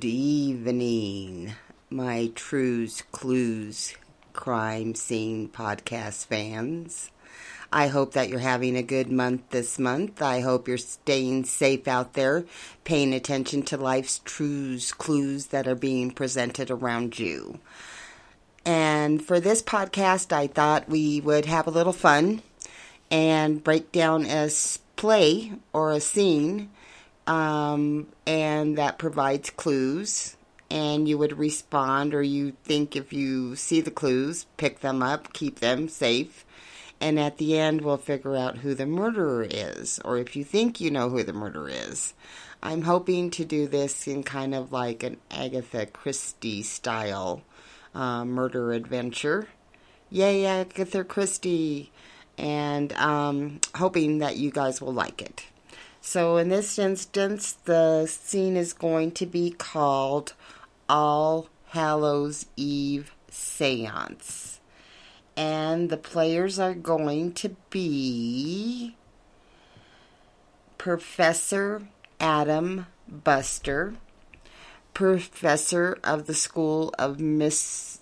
Good evening, my Trues Clues crime scene podcast fans. I hope that you're having a good month this month. I hope you're staying safe out there, paying attention to life's truths, clues that are being presented around you. And for this podcast, I thought we would have a little fun and break down a play or a scene um, and that provides clues. And you would respond, or you think if you see the clues, pick them up, keep them safe. And at the end, we'll figure out who the murderer is, or if you think you know who the murderer is. I'm hoping to do this in kind of like an Agatha Christie style uh, murder adventure. Yay, Agatha Christie! And um, hoping that you guys will like it. So in this instance, the scene is going to be called All Hallows Eve Seance. And the players are going to be Professor Adam Buster, Professor of the School of Miss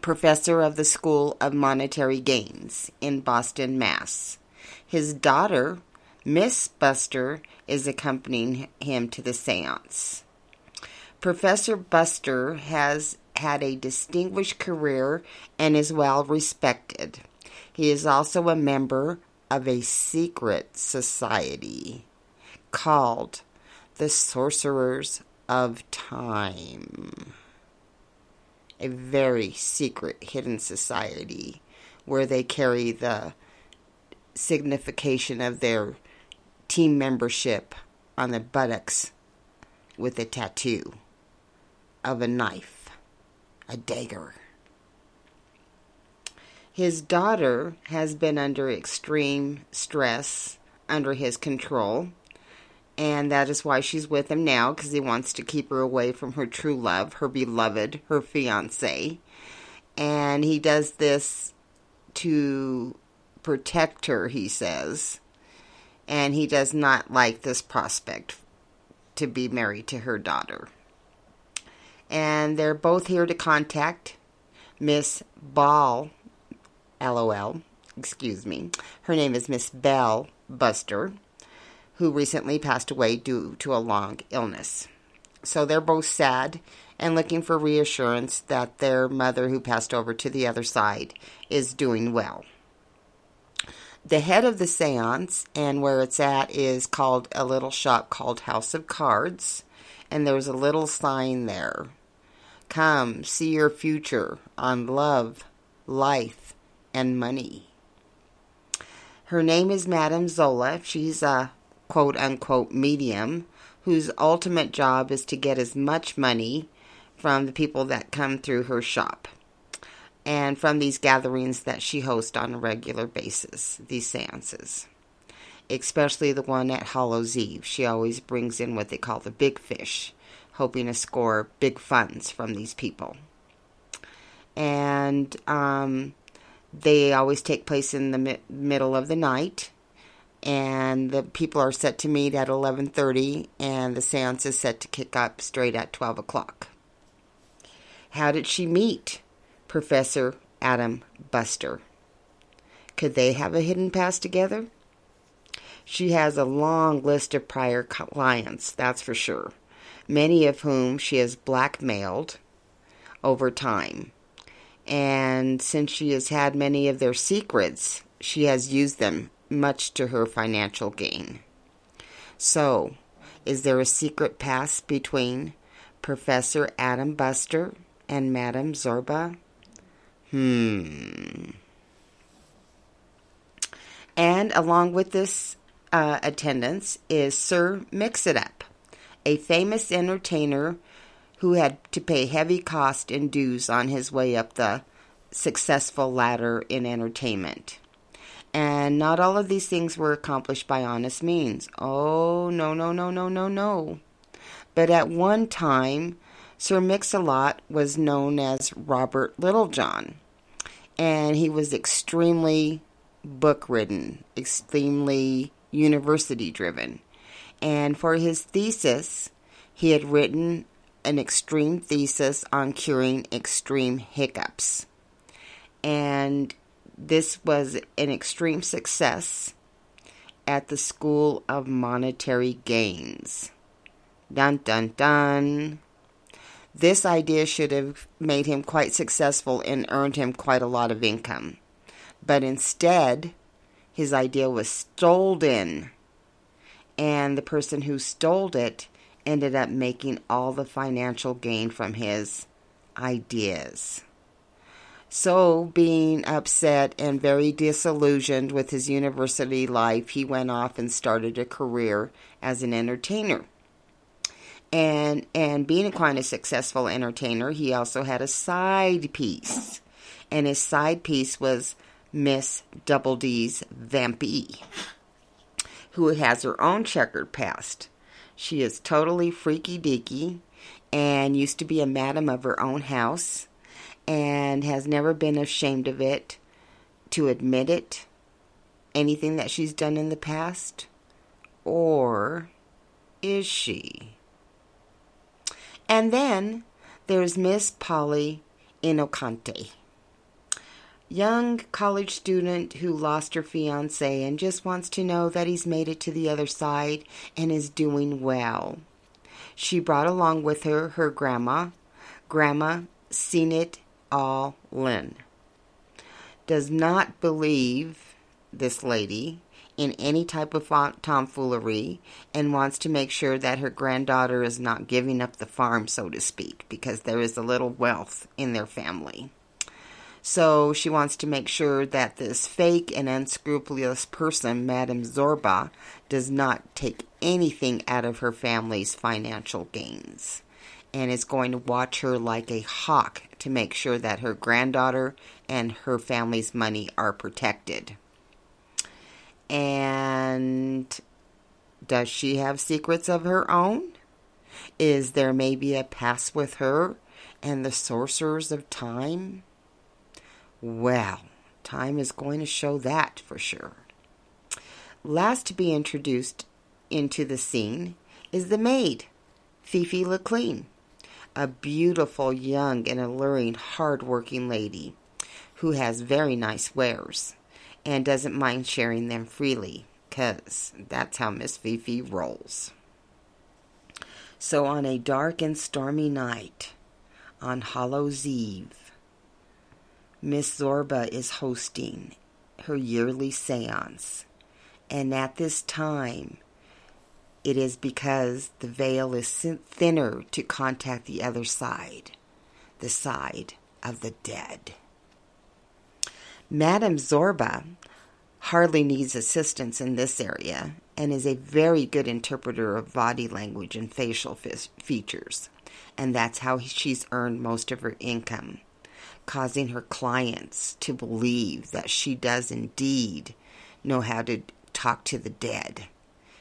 Professor of the School of Monetary Gains in Boston, Mass. His daughter, Miss Buster, is accompanying him to the seance. Professor Buster has had a distinguished career and is well respected. He is also a member of a secret society called the Sorcerers of Time. A very secret, hidden society where they carry the signification of their team membership on the buttocks with a tattoo of a knife, a dagger. His daughter has been under extreme stress under his control, and that is why she's with him now because he wants to keep her away from her true love, her beloved, her fiance. And he does this to protect her, he says. And he does not like this prospect to be married to her daughter. And they're both here to contact Miss Ball, LOL, excuse me. Her name is Miss Bell Buster, who recently passed away due to a long illness. So they're both sad and looking for reassurance that their mother, who passed over to the other side, is doing well the head of the seance and where it's at is called a little shop called House of Cards. And there's a little sign there. Come, see your future on love, life, and money. Her name is Madame Zorba. She's a quote unquote medium whose ultimate job is to get as much money from the people that come through her shop and from these gatherings that she hosts on a regular basis, these seances. Especially the one at Hallows Eve. She always brings in what they call the big fish, hoping to score big funds from these people. And um, they always take place in the mi- middle of the night and the people are set to meet at 11.30 and the seance is set to kick up straight at 12 o'clock how did she meet Professor Adam Buster. Could they have a hidden past together? She has a long list of prior clients, that's for sure, many of whom she has blackmailed over time. And since she has had many of their secrets, she has used them much to her financial gain. So, is there a secret past between Professor Adam Buster and Madame Zorba? Hmm. And along with this uh, attendance is Sir Mix-It-Up, a famous entertainer who had to pay heavy cost and dues on his way up the successful ladder in entertainment. And not all of these things were accomplished by honest means. Oh, no, no, no, no, no, no. But at one time, Sir Mix-a-Lot was known as Robert Littlejohn, and he was extremely book ridden, extremely university driven. And for his thesis, he had written an extreme thesis on curing extreme hiccups. And this was an extreme success at the School of Monetary Gains. Dun dun dun. This idea should have made him quite successful and earned him quite a lot of income. But instead, his idea was stolen. And the person who stole it ended up making all the financial gain from his ideas. So, being upset and very disillusioned with his university life, he went off and started a career as an entertainer. And and being a quite a successful entertainer, he also had a side piece. And his side piece was Miss Double D's Vampy, who has her own checkered past. She is totally freaky deaky and used to be a madam of her own house and has never been ashamed of it to admit it, anything that she's done in the past? Or is she? And then there's Miss Polly Inocante young college student who lost her fiance and just wants to know that he's made it to the other side and is doing well. She brought along with her her grandma, Grandma Seen It All Lynn. Does not believe this lady in any type of tomfoolery and wants to make sure that her granddaughter is not giving up the farm, so to speak, because there is a little wealth in their family. So she wants to make sure that this fake and unscrupulous person, Madame Zorba, does not take anything out of her family's financial gains and is going to watch her like a hawk to make sure that her granddaughter and her family's money are protected. And does she have secrets of her own? Is there maybe a past with her and the sorcerers of time? Well, time is going to show that for sure. Last to be introduced into the scene is the maid, Fifi LeClean, a beautiful, young, and alluring, hard-working lady who has very nice wares and doesn't mind sharing them freely, because that's how Miss Fifi rolls. So, on a dark and stormy night, on Hallows Eve, Miss Zorba is hosting her yearly seance. And at this time, it is because the veil is thinner to contact the other side, the side of the dead. Madame Zorba hardly needs assistance in this area and is a very good interpreter of body language and facial features. And that's how she's earned most of her income causing her clients to believe that she does indeed know how to talk to the dead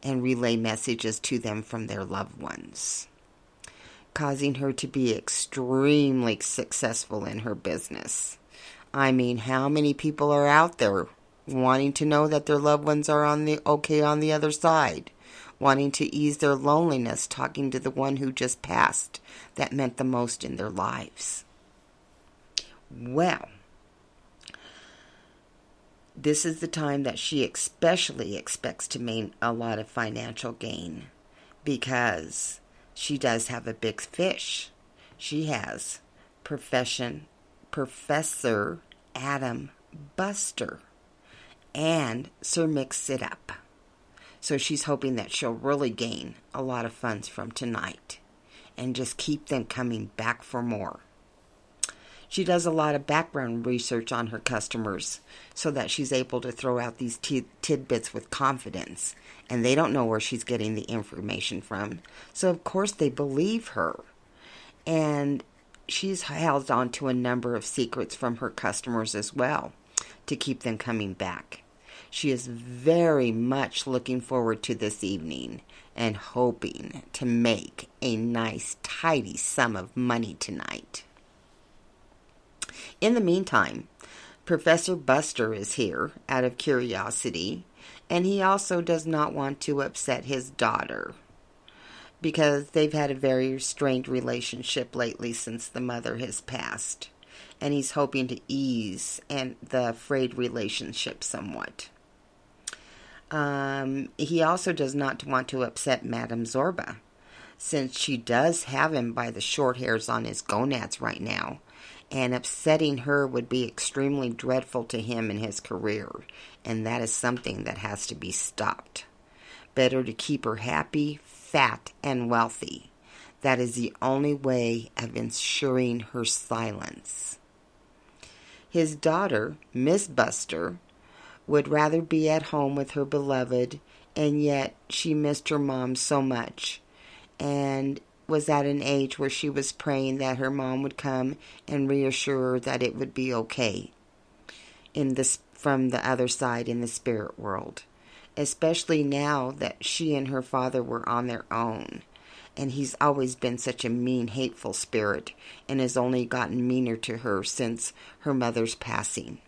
and relay messages to them from their loved ones, causing her to be extremely successful in her business. I mean, how many people are out there wanting to know that their loved ones are on the okay on the other side? Wanting to ease their loneliness, talking to the one who just passed that meant the most in their lives. Well, this is the time that she especially expects to make a lot of financial gain because she does have a big fish. She has profession Professor Adam Buster and Sir Mix It Up. So she's hoping that she'll really gain a lot of funds from tonight and just keep them coming back for more. She does a lot of background research on her customers so that she's able to throw out these t- tidbits with confidence. And they don't know where she's getting the information from. So, of course, they believe her. And she's held on to a number of secrets from her customers as well to keep them coming back. She is very much looking forward to this evening and hoping to make a nice, tidy sum of money tonight. In the meantime, Professor Buster is here out of curiosity And he also does not want to upset his daughter because they've had a very strained relationship lately since the mother has passed. And he's hoping to ease and the frayed relationship somewhat. Um, he also does not want to upset Madame Zorba, since she does have him by the short hairs on his gonads right now, and upsetting her would be extremely dreadful to him in his career, and that is something that has to be stopped. Better to keep her happy, fat, and wealthy. That is the only way of ensuring her silence. His daughter, Miss Buster, would rather be at home with her beloved, and yet she missed her mom so much and was at an age where she was praying that her mom would come and reassure her that it would be okay in this from the other side in the spirit world especially now that she and her father were on their own and he's always been such a mean hateful spirit and has only gotten meaner to her since her mother's passing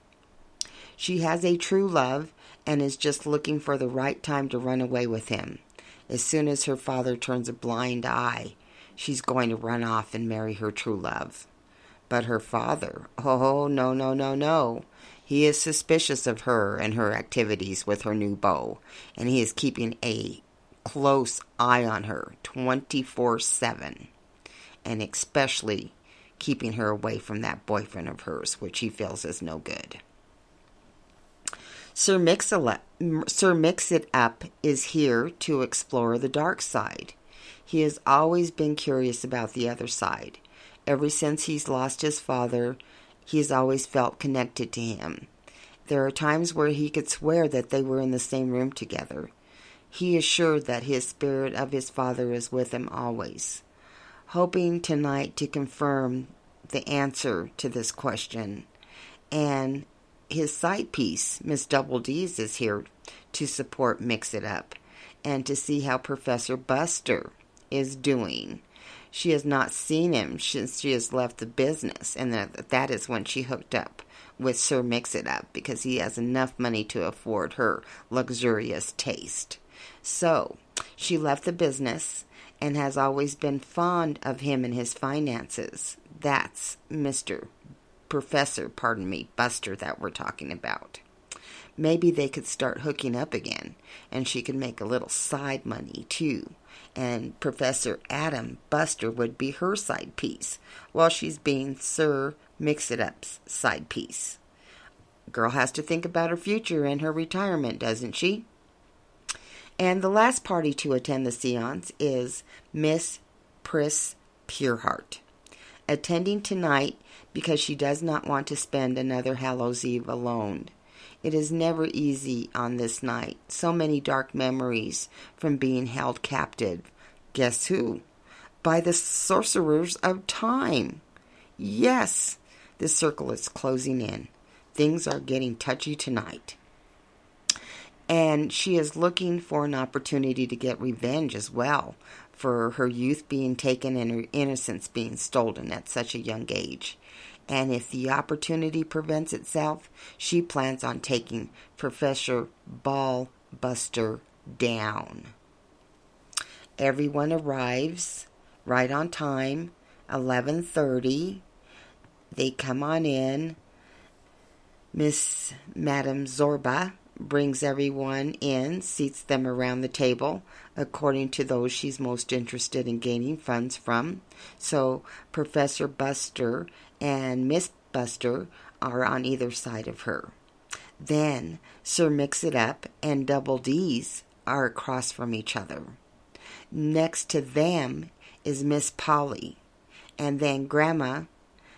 she has a true love and is just looking for the right time to run away with him as soon as her father turns a blind eye she's going to run off and marry her true love. But her father, oh, no, no, no, no. He is suspicious of her and her activities with her new beau, and he is keeping a close eye on her 24 7, and especially keeping her away from that boyfriend of hers, which he feels is no good. Sir Mix It Up is here to explore the dark side. He has always been curious about the other side. Ever since he's lost his father, he has always felt connected to him. There are times where he could swear that they were in the same room together. He is sure that his spirit of his father is with him always. Hoping tonight to confirm the answer to this question. And his side piece, Miss Double D's, is here to support Mix It Up and to see how Professor Buster is doing. She has not seen him since she has left the business, and that, that is when she hooked up with Sir Mix It Up because he has enough money to afford her luxurious taste. So, she left the business and has always been fond of him and his finances. That's Mr. Professor, pardon me, Buster that we're talking about. Maybe they could start hooking up again, and she could make a little side money too and Professor Adam Buster would be her side piece, while she's being Sir Mix It Up's side piece. Girl has to think about her future and her retirement, doesn't she? And the last party to attend the seance is Miss Pris Pureheart, attending tonight because she does not want to spend another Hallows Eve alone. It is never easy on this night. So many dark memories from being held captive. Guess who? By the sorcerers of time. Yes, the circle is closing in. Things are getting touchy tonight. And she is looking for an opportunity to get revenge as well for her youth being taken and her innocence being stolen at such a young age and if the opportunity presents itself, she plans on taking Professor Ballbuster down. Everyone arrives right on time, 11:30. They come on in. Miss Madame Zorba brings everyone in, seats them around the table according to those she's most interested in gaining funds from. So Professor Buster and Miss Buster are on either side of her. Then Sir Mix It Up and Double D's are across from each other. Next to them is Miss Polly, and then Grandma,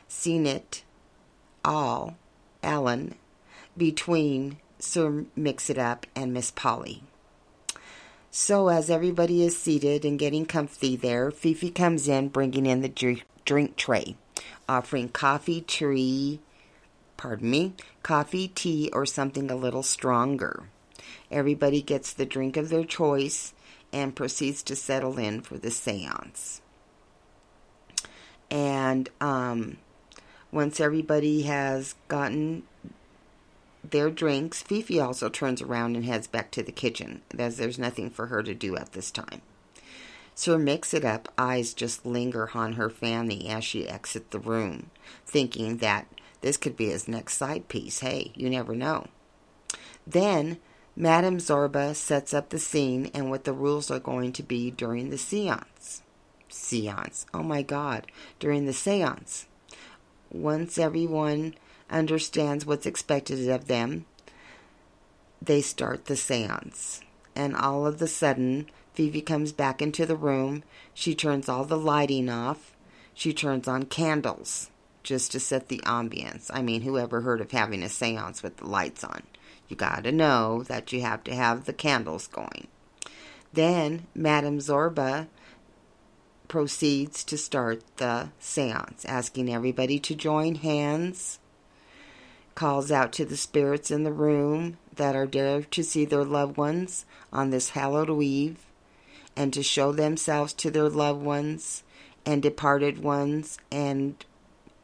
seen it all, Ellen, between Sir Mix It Up and Miss Polly. So, as everybody is seated and getting comfy there, Fifi comes in bringing in the drink tray offering coffee, tea, pardon me, coffee, tea, or something a little stronger. Everybody gets the drink of their choice and proceeds to settle in for the seance. And um, once everybody has gotten their drinks, Fifi also turns around and heads back to the kitchen, as there's nothing for her to do at this time. Sir Mix-It-Up eyes just linger on her Fanny as she exits the room, thinking that this could be his next side piece. Hey, you never know. Then Madame Zorba sets up the scene and what the rules are going to be during the seance. Seance. Oh my God. During the seance. Once everyone understands what's expected of them, they start the seance. And all of a sudden, Fifi comes back into the room. She turns all the lighting off. She turns on candles just to set the ambience. I mean, whoever heard of having a seance with the lights on? You gotta know that you have to have the candles going. Then Madame Zorba proceeds to start the seance, asking everybody to join hands, calls out to the spirits in the room that are there to see their loved ones on this hallowed eve and to show themselves to their loved ones and departed ones and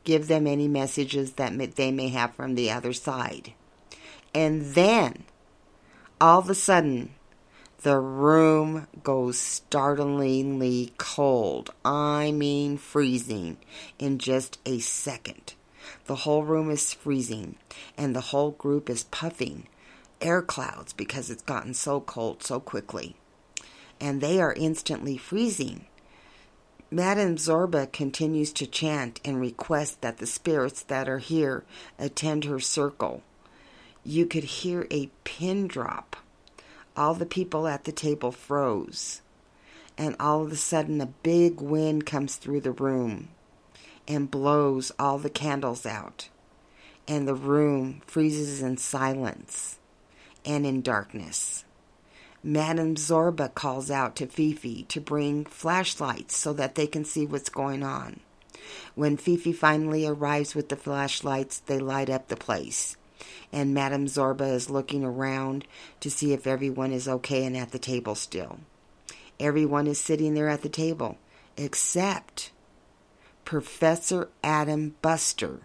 give them any messages that they may have from the other side. And then, all of a sudden, the room goes startlingly cold. I mean, freezing in just a second. The whole room is freezing, and the whole group is puffing air clouds because it's gotten so cold so quickly. And they are instantly freezing. Madame Zorba continues to chant and request that the spirits that are here attend her circle you could hear a pin drop. All the people at the table froze. And all of a sudden, a big wind comes through the room and blows all the candles out. And the room freezes in silence and in darkness. Madame Zorba calls out to Fifi to bring flashlights so that they can see what's going on. When Fifi finally arrives with the flashlights, they light up the place and Madame Zorba is looking around to see if everyone is okay and at the table still. Everyone is sitting there at the table except Professor Adam Buster.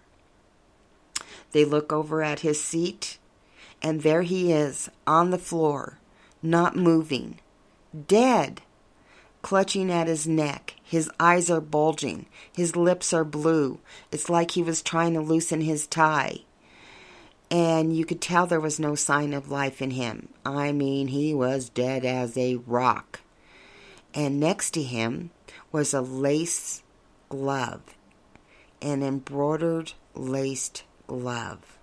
They look over at his seat, and there he is on the floor, not moving, dead, clutching at his neck. His eyes are bulging, his lips are blue. It's like he was trying to loosen his tie and you could tell there was no sign of life in him. I mean, he was dead as a rock. And next to him was a lace glove, an embroidered laced glove.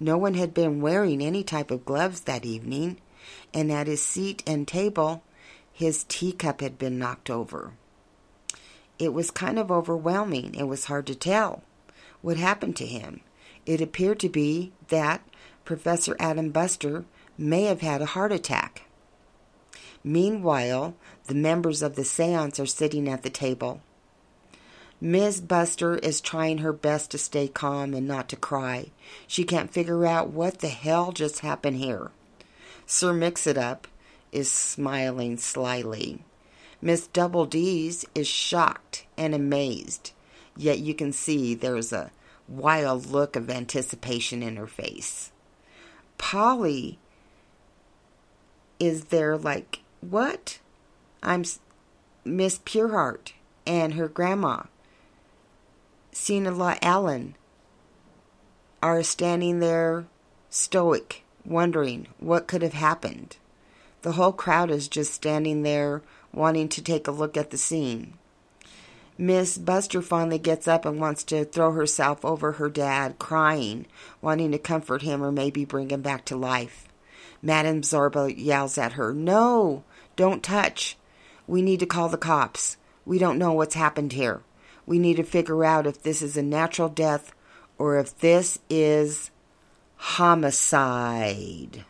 No one had been wearing any type of gloves that evening, and at his seat and table, his teacup had been knocked over. It was kind of overwhelming. It was hard to tell what happened to him. It appeared to be that Professor Adam Buster may have had a heart attack. Meanwhile, the members of the seance are sitting at the table. Miss Buster is trying her best to stay calm and not to cry. She can't figure out what the hell just happened here. Sir Mix-It-Up is smiling slyly. Miss Double D's is shocked and amazed, yet you can see there's a wild look of anticipation in her face. Polly is there like, what? I'm Miss Pureheart and her grandma, Sina La Allen, are standing there stoic, wondering what could have happened. The whole crowd is just standing there wanting to take a look at the scene. Miss Buster finally gets up and wants to throw herself over her dad, crying, wanting to comfort him or maybe bring him back to life. Madame Zorba yells at her, No, don't touch. We need to call the cops. We don't know what's happened here. We need to figure out if this is a natural death or if this is homicide.